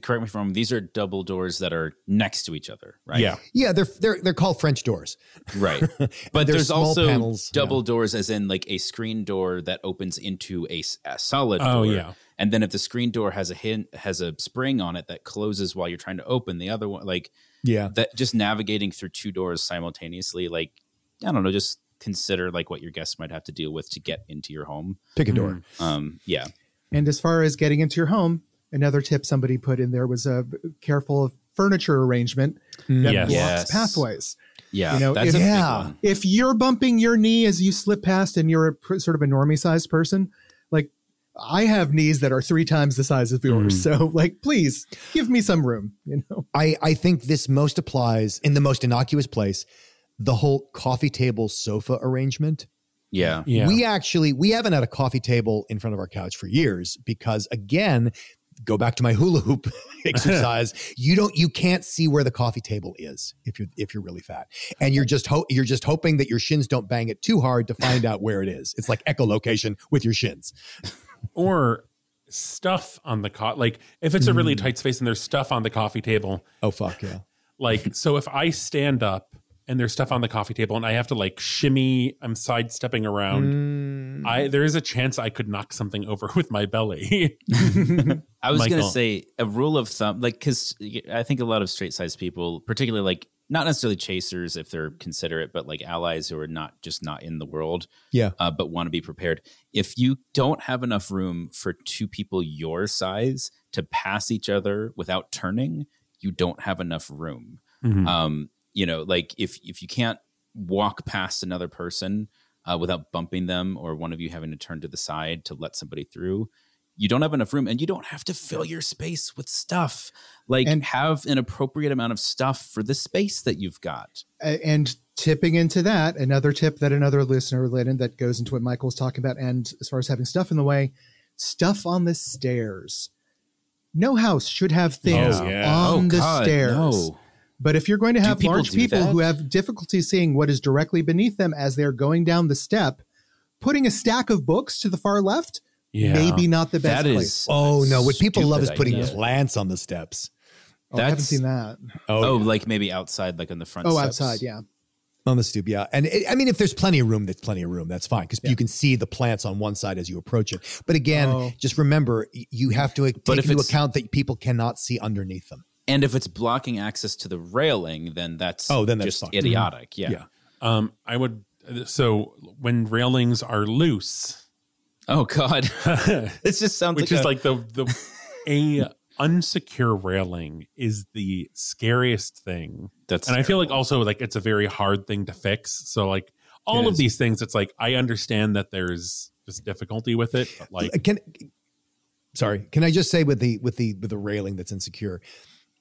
Correct me if I'm wrong. These are double doors that are next to each other, right? Yeah, Yeah, they're they're they're called French doors. right. But But there's also panels, double doors, as in like a screen door that opens into a solid Oh, door. yeah. And then if the screen door has a hint has a spring on it that closes while you're trying to open the other one, like Yeah, that, just navigating through two doors simultaneously, like I don't know, just consider like what your guests might have to deal with to get into your home. pick a door. Um, yeah, And as far as getting into your home, another tip somebody put in there was a careful of furniture arrangement that Yes. blocks Yes. pathways. yeah, You know, that's if- a big Yeah. one. If you're bumping your knee as you slip past and you're a pr- sort of a normie sized person, like I have knees that are three times the size of yours. Mm. So like, please give me some room, you know? I, I think this most applies in the most innocuous place the whole coffee table sofa arrangement Yeah. Yeah. We actually we haven't had a coffee table in front of our couch for years because again, go back to my hula hoop exercise. you don't you can't see where the coffee table is if you're if you're really fat, and you're just ho- you're just hoping that your shins don't bang it too hard to find out where it is. It's like echolocation with your shins. or stuff on the co- like if it's a really Mm. tight space and there's stuff on the coffee table Oh fuck yeah! like so if i stand up and there's stuff on the coffee table and i have to like shimmy i'm sidestepping around Mm. i there is a chance i could knock something over with my belly I was going to say a rule of thumb, like, because I think a lot of straight sized people, particularly like not necessarily chasers if they're considerate, but like allies who are not just not in the world, Yeah. uh, but want to be prepared. If you don't have enough room for two people your size to pass each other without turning, you don't have enough room. Mhm. Um, you know, like if if you can't walk past another person uh, without bumping them, or one of you having to turn to the side to let somebody through, you don't have enough room, and you don't have to fill your space with stuff. Like And- have an appropriate amount of stuff for the space that you've got. And tipping into that, another tip that another listener related that goes into what Michael's talking about, and as far as having stuff in the way, stuff on the stairs. No house should have oh, things Oh, yeah. on oh, the God, stairs. no. But if you're going to have people large people that? who have difficulty seeing what is directly beneath them as they're going down the step, putting a stack of books to the far left, yeah maybe not the best That place. is Oh no! What people love is putting idea. plants on the steps. Oh, I haven't That's- seen that. Oh, like maybe outside, like on the front. Oh, steps. outside, yeah. On the stoop, yeah. And it, I mean, if there's plenty of room, that's plenty of room. That's fine because Yeah. you can see the plants on one side as you approach it. But again, Oh. just remember you have to take But if into account that people cannot see underneath them. And if it's blocking access to the railing, then that's Oh, then that's just fucked. idiotic. Yeah. Yeah. um i would so when railings are loose Oh God, it just sounds which like is a- like the the a unsecure railing is the scariest thing that's. and I feel like also like it's a very hard thing to fix. So like all It of is. these things, it's like I understand that there's just difficulty with it, but like can sorry, can I just say with the with the with the railing that's insecure,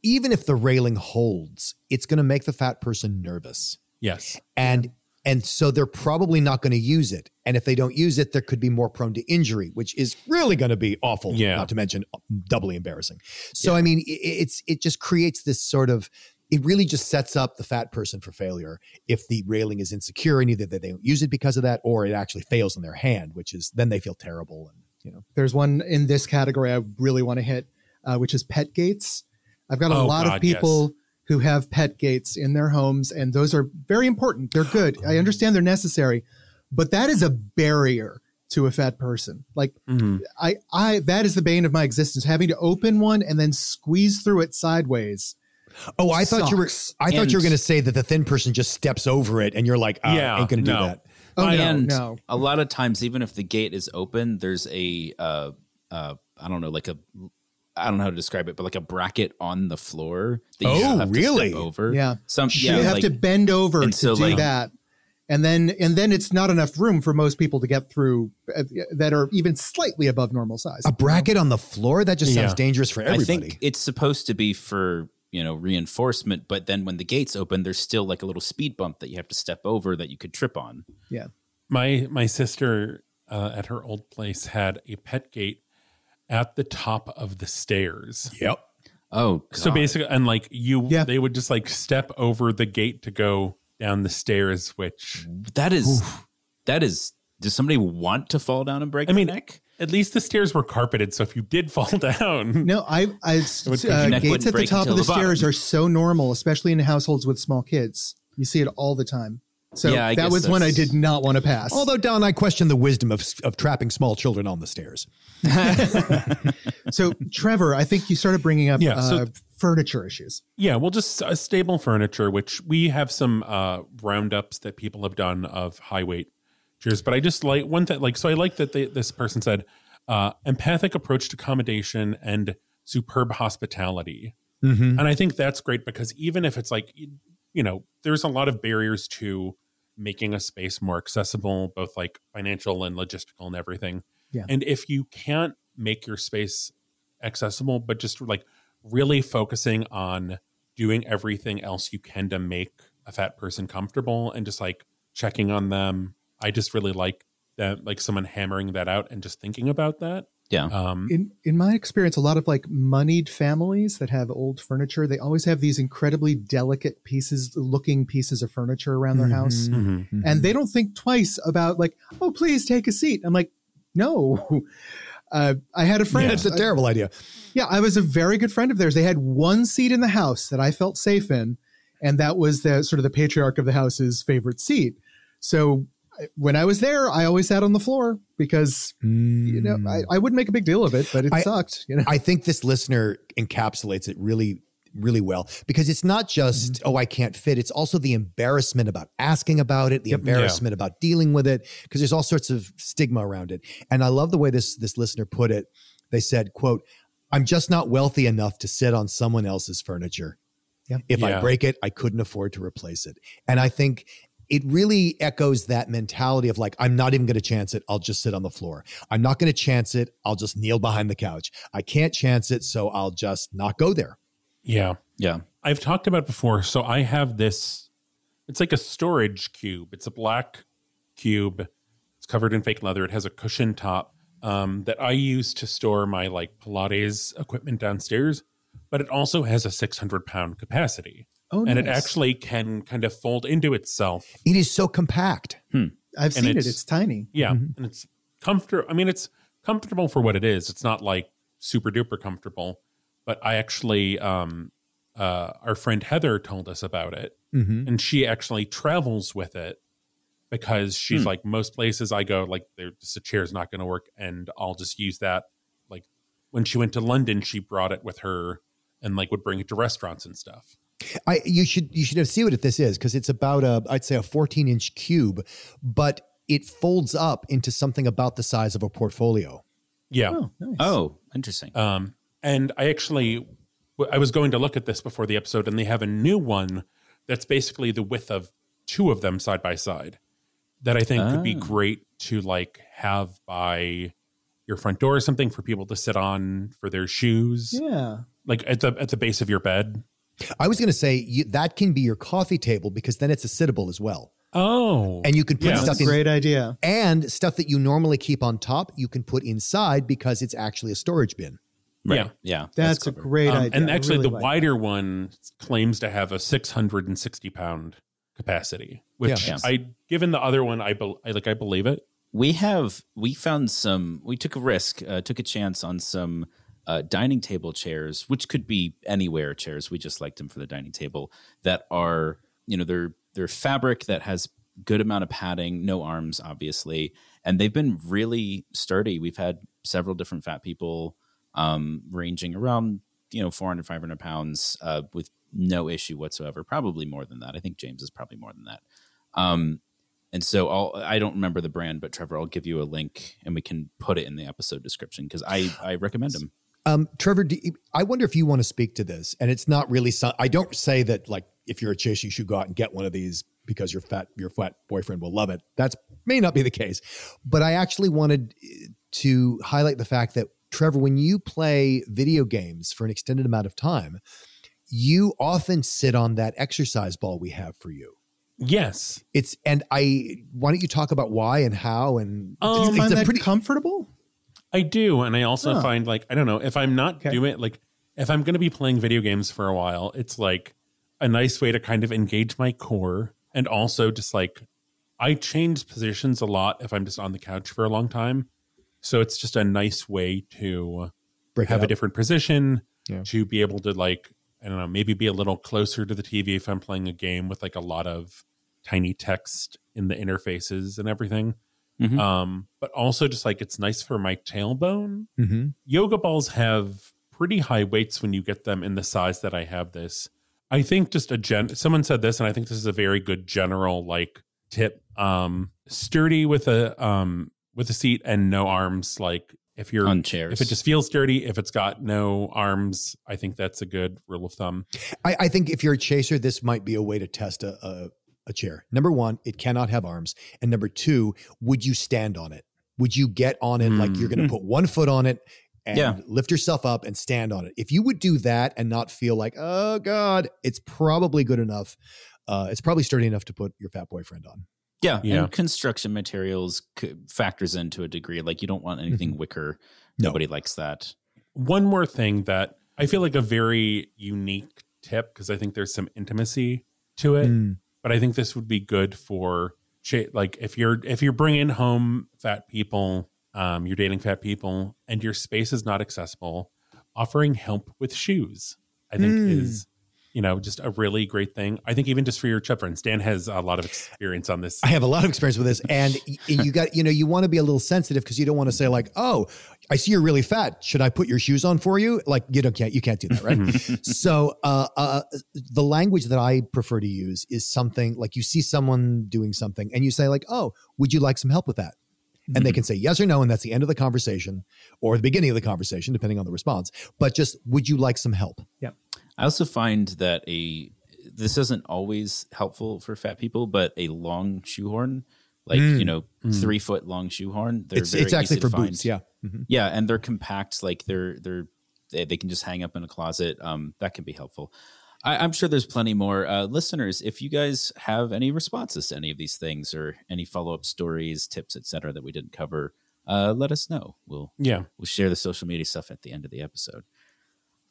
even if the railing holds, it's going to make the fat person nervous, yes, and and so they're probably not going to use it. And if they don't use it, there could be more prone to injury, which is really going to be awful. Yeah. not to mention doubly embarrassing. So I mean, i- it's it just creates this sort of. It really just sets up the fat person for failure if the railing is insecure and either they don't use it because of that or it actually fails in their hand, which is then they feel terrible and you know. There's one in this category I really want to hit, uh, which is pet gates. I've got a Oh, lot of God, people who have pet gates in their homes, and those are very important. They're good. I understand they're necessary, but that is a barrier to a fat person. Like Mhm. I, I that is the bane of my existence. Having to open one and then squeeze through it sideways. Oh, I thought you were. Sucks. I thought you were going to say that the thin person just steps over it, and you're like, oh, Yeah, ain't going to do that. Oh no, and no. a lot of times, even if the gate is open, there's a uh, uh, I don't know, like a I don't know how to describe it, but like a bracket on the floor that you Oh, have to really? step over. Yeah. some you have like, to bend over and to so, do like- that and then and then it's not enough room for most people to get through uh, that are even slightly above normal size A bracket on the floor that just sounds Yeah. dangerous for everybody. I everybody. think it's supposed to be for you know reinforcement, but then when the gates open, there's still like a little speed bump that you have to step over that you could trip on. Yeah. My my sister uh, at her old place had a pet gate at the top of the stairs. yep. Oh, So basically, and like you, Yeah. they would just like step over the gate to go down the stairs, which that is that is. Does somebody want to fall down and break I mean, neck? at least the stairs were carpeted. So if you did fall down, no i i would- uh, gates at the top of the the stairs are so normal especially in households with small kids you see it all the time so Yeah, that guess was one i did not want to pass Although, Don, I question the wisdom of of trapping small children on the stairs. so trevor i think you started bringing up Yeah, so- uh, furniture issues Yeah, well, just uh, stable furniture, which we have some uh, roundups that people have done of high weight chairs. But I just like one that, like, so I like that they, this person said uh, empathic approach to accommodation and superb hospitality. Mm-hmm. And I think that's great because even if it's like, you- you know, there's a lot of barriers to making a space more accessible, both like financial and logistical and everything. Yeah. And if you can't make your space accessible, but just like really focusing on doing everything else you can to make a fat person comfortable and just like checking on them, I just really like that, like someone hammering that out and just thinking about that. Yeah. Um, in in my experience, a lot of like moneyed families that have old furniture, they always have these incredibly delicate pieces, looking pieces of furniture around their house, mhm. and they don't think twice about like, oh, please take a seat. I'm like, no. Uh, I had a friend. That's a terrible idea. Yeah, I was a very good friend of theirs. They had one seat in the house that I felt safe in, and that was the sort of the patriarch of the house's favorite seat. So I- when I was there, I always sat on the floor because you know I, I wouldn't make a big deal of it, but it I- sucked. You know, I think this listener encapsulates it really, really well because it's not just, Mm-hmm. oh, I can't fit. It's also the embarrassment about asking about it, the embarrassment about dealing with it, because there's all sorts of stigma around it. And I love the way this this listener put it. They said, quote, I'm just not wealthy enough to sit on someone else's furniture. Yeah. If I break it, I couldn't afford to replace it. And I think it really echoes that mentality of like, I'm not even going to chance it. I'll just sit on the floor. I'm not going to chance it. I'll just kneel behind the couch. I can't chance it. So I'll just not go there. yeah. Yeah. I've talked about before. So I have this. It's like a storage cube. It's a black cube. It's covered in fake leather. It has a cushion top um, that I use to store my like Pilates equipment downstairs. But it also has a 600 pound capacity, oh, and it actually can kind of fold into itself. It is so compact. I've and seen it. it's- It's tiny. Yeah, Mhm. and it's comfortable. I mean, it's comfortable for what it is. It's not like super duper comfortable. But I actually, um, uh, our friend Heather told us about it, Mm-hmm. and she actually travels with it because she's Hmm. like most places I go, like there just a chair's not going to work, and I'll just use that. Like when she went to London, she brought it with her and like would bring it to restaurants and stuff. I you should you should have see what this is because it's about a I'd say a 14 inch cube, but it folds up into something about the size of a portfolio. Yeah. Oh, nice. Oh, interesting. Um, and I actually, I was going to look at this before the episode, and they have a new one that's basically the width of two of them side by side that I think could be great to like have by your front door or something for people to sit on for their shoes, yeah. like at the at the base of your bed. I was going to say you, that can be your coffee table because then it's a sittable as well, Oh, and you can put Yeah. stuff That's in great idea. and stuff that you normally keep on top you can put inside because it's actually a storage bin. right. yeah. Yeah. That's, a great Um, idea. and actually, really the like wider one claims to have a 660 pound capacity, which Yeah. I, given the other one, I, bel I like, I believe it. we have we found some we took a risk uh, took a chance on some uh, dining table chairs which could be anywhere chairs we just liked them for the dining table that are you know they're they're fabric that has good amount of padding no arms obviously and they've been really sturdy. We've had several different fat people um, ranging around you know 400 500 pounds uh, with no issue whatsoever probably more than that. I think james is probably more than that. Um, and so I'll I don't remember the brand, but Trevor, I'll give you a link and we can put it in the episode description because I I recommend them. Um, Trevor, do you- I wonder if you want to speak to this. And it's not really. Some, I don't say that like if you're a chase, you should go out and get one of these because your fat your fat boyfriend will love it. That's may not be the case. But I actually wanted eh, to highlight the fact that Trevor, when you play video games for an extended amount of time, you often sit on that exercise ball we have for you. Yes. It's and I why don't you talk about why and how and Do Um, you it's find a that pretty comfortable? I do, and I also Huh. find like I don't know if I'm not Okay. doing like if I'm going to be playing video games for a while, it's like a nice way to kind of engage my core, and also just like I change positions a lot if I'm just on the couch for a long time, so it's just a nice way to break have a different position Yeah. to be able to like I don't know maybe be a little closer to the TV if I'm playing a game with like a lot of tiny text in the interfaces and everything. Mhm. Um, but also just like it's nice for my tailbone. Mhm. Yoga balls have pretty high weights when you get them in the size that I have this. I think just a gen someone said this, and I think this is a very good general like tip. Um sturdy with a um with a seat and no arms. Like if you're on chairs. if it just feels sturdy, if it's got no arms, I think that's a good rule of thumb. I, I think if you're a chaser, this might be a way to test a, a, a chair. Number one, it cannot have arms. And number two, would you stand on it? Would you get on it like you're going to put one foot on it and Yeah. lift yourself up and stand on it? If you would do that and not feel like, oh God, it's probably good enough. Uh, it's probably sturdy enough to put your fat boyfriend on. Yeah, Yeah. and construction materials c- factors into a degree. Like you don't want anything wicker. No. Nobody likes that. One more thing that I feel like a very unique tip because I think there's some intimacy to it, Mm. But I think this would be good for like if you're if you're bringing home fat people, um, you're dating fat people, and your space is not accessible, offering help with shoes, I think Mm. is you know just a really great thing. I think even just for your chub friends, Dan has a lot of experience on this. I have a lot of experience with this, and you got you know you want to be a little sensitive because you don't want to say like, "Oh, I see you're really fat. Should I put your shoes on for you?" Like you don't can't you can't do that, right? so uh, uh, the language that I prefer to use is something like you see someone doing something and you say like, "Oh, would you like some help with that?" And they can say yes or no, and that's the end of the conversation or the beginning of the conversation, depending on the response. But just, would you like some help? I also find that a this isn't always helpful for fat people, but a long shoehorn, like Mm. you know, Mm. three foot long shoehorn, they're It's very it's actually for boots, yeah. Mhm. Yeah, and they're compact. Like they're they're they, they can just hang up in a closet. Um, that can be helpful. I, I'm sure there's plenty more uh, listeners. If you guys have any responses to any of these things or any follow up stories, tips, etc., that we didn't cover, uh, let us know. We'll yeah, we'll share the social media stuff at the end of the episode.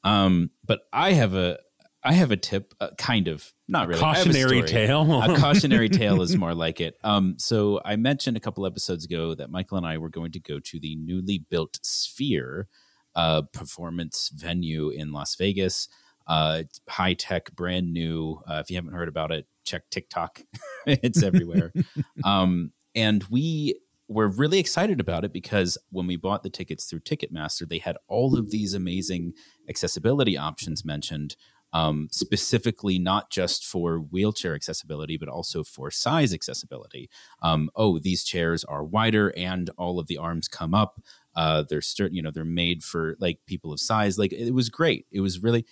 Um, but I have a I have a tip, uh, kind of not really a cautionary tale. a cautionary tale is more like it. Um, so I mentioned a couple episodes ago that Michael and I were going to go to the newly built Sphere uh, performance venue in Las Vegas. Uh, high tech, brand new. Uh, if you haven't heard about it, check TikTok. it's everywhere. um, and we were really excited about it because when we bought the tickets through Ticketmaster, they had all of these amazing accessibility options mentioned um, specifically not just for wheelchair accessibility, but also for size accessibility. Um, oh, these chairs are wider and all of the arms come up. Uh, they're st- you know they're made for like people of size. Like it was great. It was really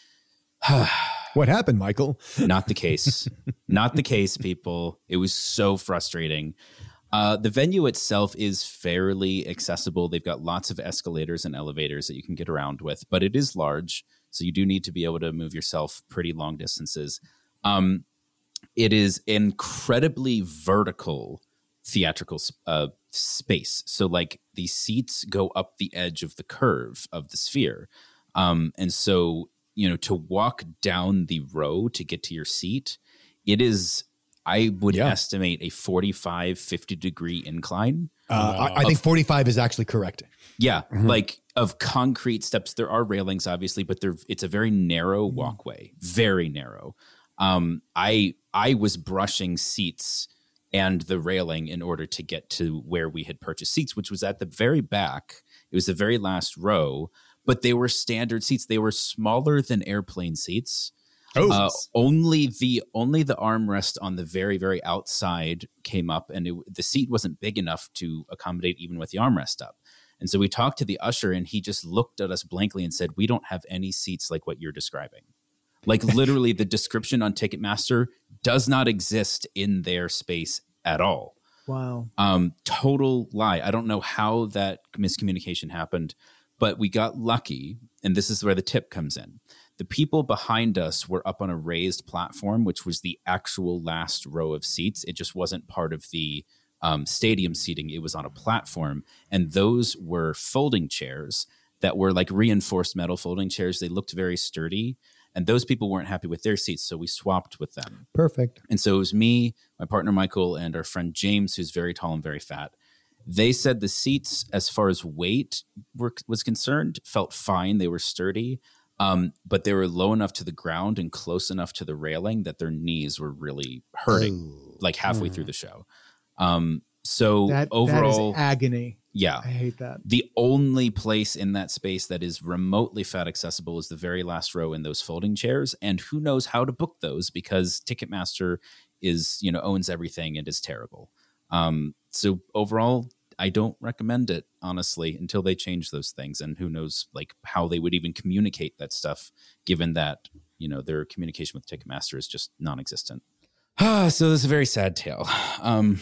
What happened, Michael? not the case. not the case, people. It was so frustrating. Uh, the venue itself is fairly accessible. They've got lots of escalators and elevators that you can get around with, but it is large. So you do need to be able to move yourself pretty long distances. Um, it is incredibly vertical theatrical uh, space. So, like, the seats go up the edge of the curve of the sphere. Um, and so, you know, to walk down the row to get to your seat, it is, I would Yeah. estimate a 45, 50 degree incline. Uh, I, I think 45 is actually correct. Yeah, Mhm. like of concrete steps. There are railings, obviously, but they're it's a very narrow walkway, very narrow. Um, I I was brushing seats and the railing in order to get to where we had purchased seats, which was at the very back. It was the very last row, but they were standard seats. They were smaller than airplane seats. Oh, Uh, only the only the armrest on the very very outside came up, and it, the seat wasn't big enough to accommodate even with the armrest up. And so we talked to the usher, and he just looked at us blankly and said, "We don't have any seats like what you're describing." Like literally, the description on Ticketmaster does not exist in their space at all. Wow. Um, total lie. I don't know how that miscommunication happened, but we got lucky, and this is where the tip comes in. The people behind us were up on a raised platform, which was the actual last row of seats. It just wasn't part of the um, stadium seating. It was on a platform, and those were folding chairs that were like reinforced metal folding chairs. They looked very sturdy, and those people weren't happy with their seats, so we swapped with them. perfect. And so it was me, my partner Michael, and our friend James, who's very tall and very fat. They said the seats, as far as weight were, was concerned, felt fine. They were sturdy, um, but they were low enough to the ground and close enough to the railing that their knees were really hurting, Oh. like halfway Mhm. through the show. Um, so That overall, that agony. yeah, I hate that. the only place in that space that is remotely fat accessible is the very last row in those folding chairs and who knows how to book those because ticketmaster is you know owns everything and is terrible um, so overall i don't recommend it honestly until they change those things and who knows like how they would even communicate that stuff given that you know their communication with ticketmaster is just non-existent. Ah so this is a very sad tale. Um,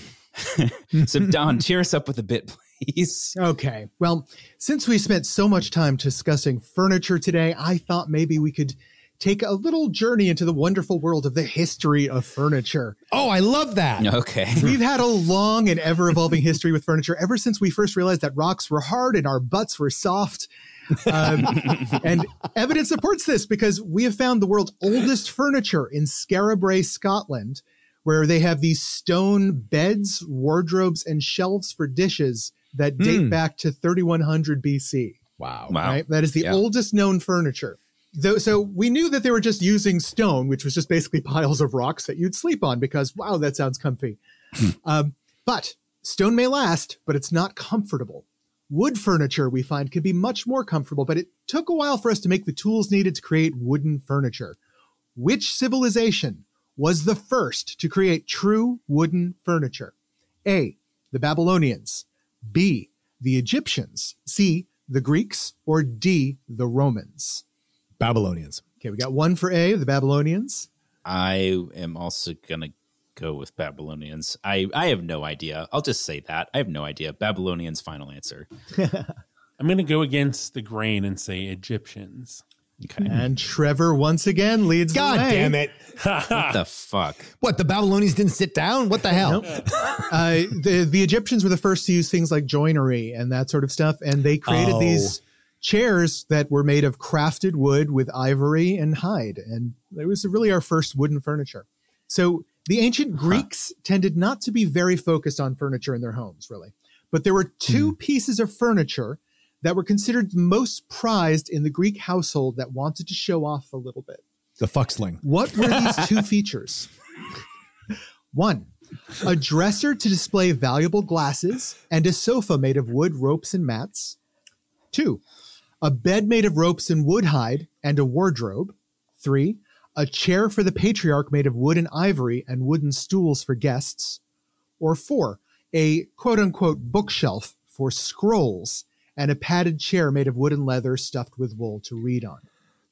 so don cheer us up with a bit please. Okay. Well, since we spent so much time discussing furniture today, I thought maybe we could take a little journey into the wonderful world of the history of furniture. Oh, I love that. Okay. We've had a long and ever evolving history with furniture ever since we first realized that rocks were hard and our butts were soft. Um, and evidence supports this because we have found the world's oldest furniture in Skara Brae, Scotland, where they have these stone beds, wardrobes, and shelves for dishes that date Hmm. back to 3100 BC. Wow. Wow. Right? That is the Yeah. oldest known furniture. Though, so we knew that they were just using stone, which was just basically piles of rocks that you'd sleep on because, wow, that sounds comfy. um, but stone may last, but it's not comfortable. Wood furniture, we find, can be much more comfortable, but it took a while for us to make the tools needed to create wooden furniture. Which civilization was the first to create true wooden furniture? A. The Babylonians. B. The Egyptians. C. The Greeks. Or D. The Romans. Babylonians. Okay, we got one for A, the Babylonians. I am also gonna go with Babylonians. I I have no idea. I'll just say that I have no idea. Babylonians. Final answer. I'm going to go against the grain and say Egyptians. Okay. And Trevor once again leads God the way. damn it. what the fuck? What, the Babylonians didn't sit down? What the hell? Uh, the, the Egyptians were the first to use things like joinery and that sort of stuff. And they created Oh. these chairs that were made of crafted wood with ivory and hide. And it was really our first wooden furniture. So the ancient Greeks tended not to be very focused on furniture in their homes, really. But there were two hmm. pieces of furniture that were considered most prized in the Greek household that wanted to show off a little bit. The fucksling. What were these two features? One, a dresser to display valuable glasses and a sofa made of wood, ropes, and mats. Two, a bed made of ropes and wood hide and a wardrobe. Three, a chair for the patriarch made of wood and ivory and wooden stools for guests. Or four, a quote unquote bookshelf for scrolls and a padded chair made of wood and leather stuffed with wool to read on.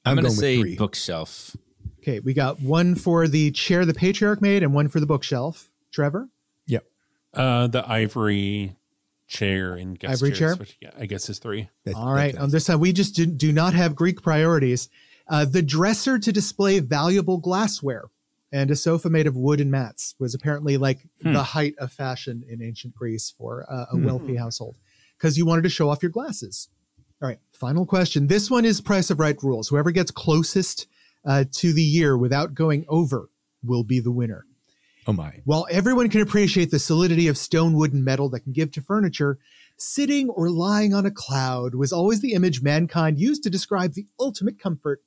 I'm, I'm gonna say three. bookshelf. Okay, we got one for the chair the patriarch made and one for the bookshelf. Trevor? Yep. Uh, the ivory chair and guest Ivory chairs, chair? which, yeah, I guess is three. That- All right. that- On this side, we just do, do not have Greek priorities. Uh, the dresser to display valuable glassware and a sofa made of wood and mats was apparently like Hmm. the height of fashion in ancient Greece for uh, a Hmm. wealthy household because you wanted to show off your glasses. All right. Final question. This one is price of right rules. Whoever gets closest uh, to the year without going over will be the winner. Oh my. While everyone can appreciate the solidity of stone, wood, and metal that can give to furniture, sitting or lying on a cloud was always the image mankind used to describe the ultimate comfort,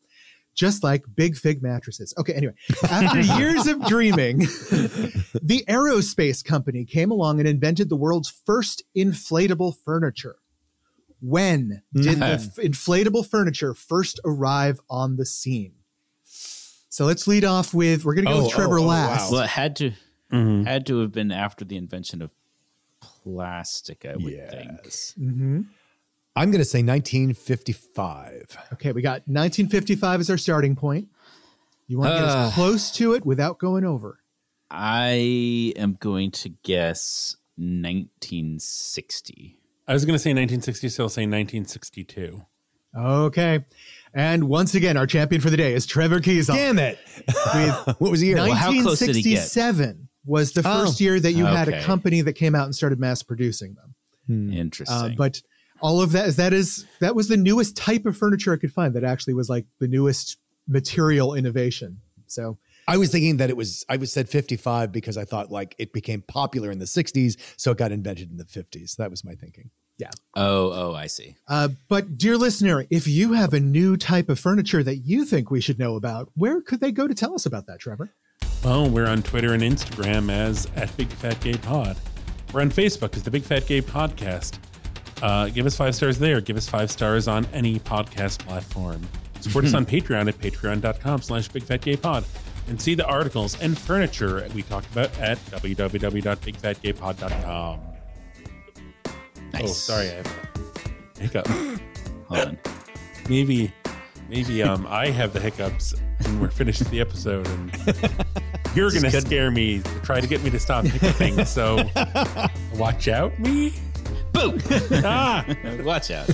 just like big fig mattresses. Okay, anyway, after years of dreaming, the aerospace company came along and invented the world's first inflatable furniture. When did the f- inflatable furniture first arrive on the scene? So let's lead off with we're going to go Oh, with Trevor oh, oh, last. Well, it had to Mhm. had to have been after the invention of plastic. I would think. Yes. Mhm. I'm going to say 1955. Okay, we got 1955 as our starting point. You want to get Uh. as close to it without going over. I am going to guess 1960. I was going to say 1960, so I'll say 1962. Okay. And once again, our champion for the day is Trevor Keys. Damn it. what was the year? Well, how close did he get? 1967 was the Oh. first year that you had a company that came out and started mass producing them. Hmm. Interesting. Uh, but all of that is that is that was the newest type of furniture I could find that actually was like the newest material innovation. So I was thinking that it was, I was said 55 because I thought like it became popular in the 60s. So it got invented in the 50s. That was my thinking. Oh, oh, I see. Uh, but, dear listener, if you have a new type of furniture that you think we should know about, where could they go to tell us about that, Trevor? Well, we're on Twitter and Instagram as at Big Fat Gay Pod. We're on Facebook as the Big Fat Gay Podcast. Uh, give us five stars there. Give us five stars on any podcast platform. Support us on Patreon at patreon.com slash Big Fat Gay Pod. And see the articles and furniture we talked about at www.bigfatgaypod.com. Nice. Oh, sorry, I have a hiccup. Hold on. maybe, maybe um, I have the hiccups when we're finished the episode, and you're gonna good. scare me to try to get me to stop hiccuping. So watch out, me. Boom. Ah. Watch out.